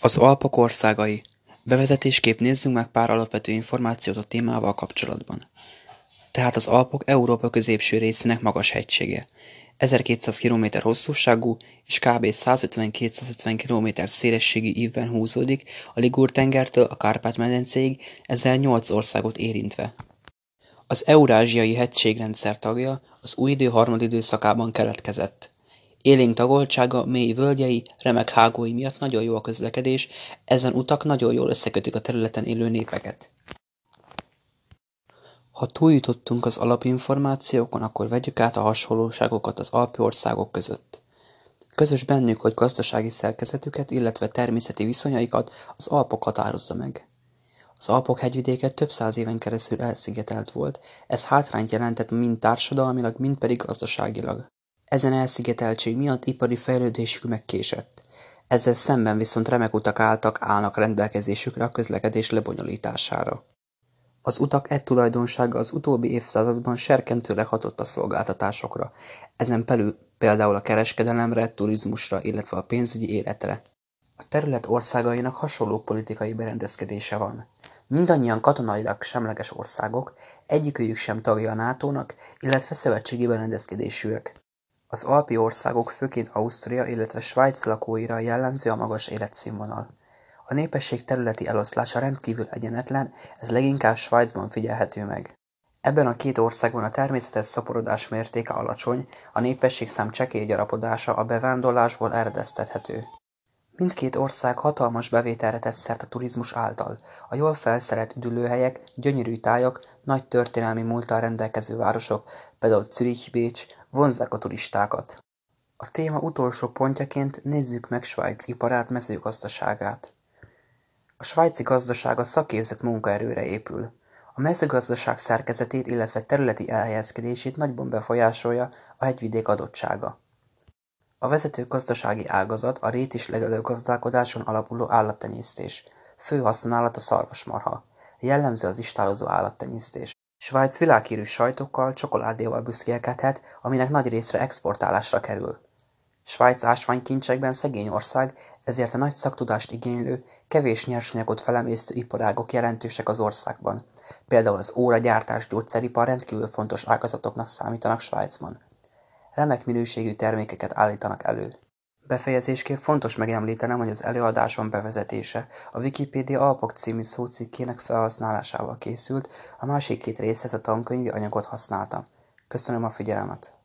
Az Alpok országai. Bevezetésképp nézzünk meg pár alapvető információt a témával kapcsolatban. Tehát az Alpok Európa középső részének magas hegysége. 1200 km hosszúságú és kb. 150-250 km szélességi ívben húzódik a Ligur-tengertől a Kárpát-medencéig, ezzel 8 országot érintve. Az Eurázsiai hegységrendszer tagja az új idő harmadidőszakában keletkezett. Élénk tagoltsága, mély völgyei, remek hágói miatt nagyon jó a közlekedés, ezen utak nagyon jól összekötik a területen élő népeket. Ha túljutottunk az alapinformációkon, akkor vegyük át a hasonlóságokat az alpi országok között. Közös bennük, hogy gazdasági szerkezetüket, illetve természeti viszonyaikat az Alpok határozza meg. Az Alpok hegyvidéke több száz éven keresztül elszigetelt volt, ez hátrányt jelentett mind társadalmilag, mind pedig gazdaságilag. Ezen elszigeteltség miatt ipari fejlődésük megkésett. Ezzel szemben viszont remek utak álltak, állnak rendelkezésükre a közlekedés lebonyolítására. Az utak egy tulajdonsága az utóbbi évszázadban serkentőleg hatott a szolgáltatásokra, ezen belül például a kereskedelemre, turizmusra, illetve a pénzügyi életre. A terület országainak hasonló politikai berendezkedése van. Mindannyian katonailag semleges országok, egyikőjük sem tagja a NATO-nak, illetve szövetségi berendezkedésűek. Az alpi országok főként Ausztria, illetve Svájc lakóira jellemző a magas életszínvonal. A népesség területi eloszlása rendkívül egyenetlen, ez leginkább Svájcban figyelhető meg. Ebben a két országban a természetes szaporodás mértéke alacsony, a népességszám csekély gyarapodása a bevándorlásból eredeztethető. Mindkét ország hatalmas bevételre tesz szert a turizmus által. A jól felszerelt üdülőhelyek, gyönyörű tájak, nagy történelmi múlttal rendelkező városok, például Zürich, Bécs, vonzzák a turistákat. A téma utolsó pontjaként nézzük meg Svájc iparát, mezőgazdaságát. A svájci gazdaság a szakképzett munkaerőre épül. A mezőgazdaság szerkezetét, illetve területi elhelyezkedését nagyban befolyásolja a hegyvidék adottsága. A vezető gazdasági ágazat a rét és legelő gazdálkodáson alapuló állattenyésztés. Fő használat a szarvasmarha. Jellemző az istálozó állattenyésztés. Svájc világhírű sajtokkal, csokoládéval büszkélkedhet, aminek nagy részre exportálásra kerül. Svájc ásványkincsekben szegény ország, ezért a nagy szaktudást igénylő, kevés nyersanyagot felemésztő iparágok jelentősek az országban. Például az óragyártás, gyógyszeripar rendkívül fontos ágazatoknak számítanak Svájcban. Remek minőségű termékeket állítanak elő. Befejezésképp fontos megemlítenem, hogy az előadásom bevezetése a Wikipédia Alpok című szócikkének felhasználásával készült, a másik két részhez a tankönyvi anyagot használtam. Köszönöm a figyelmet!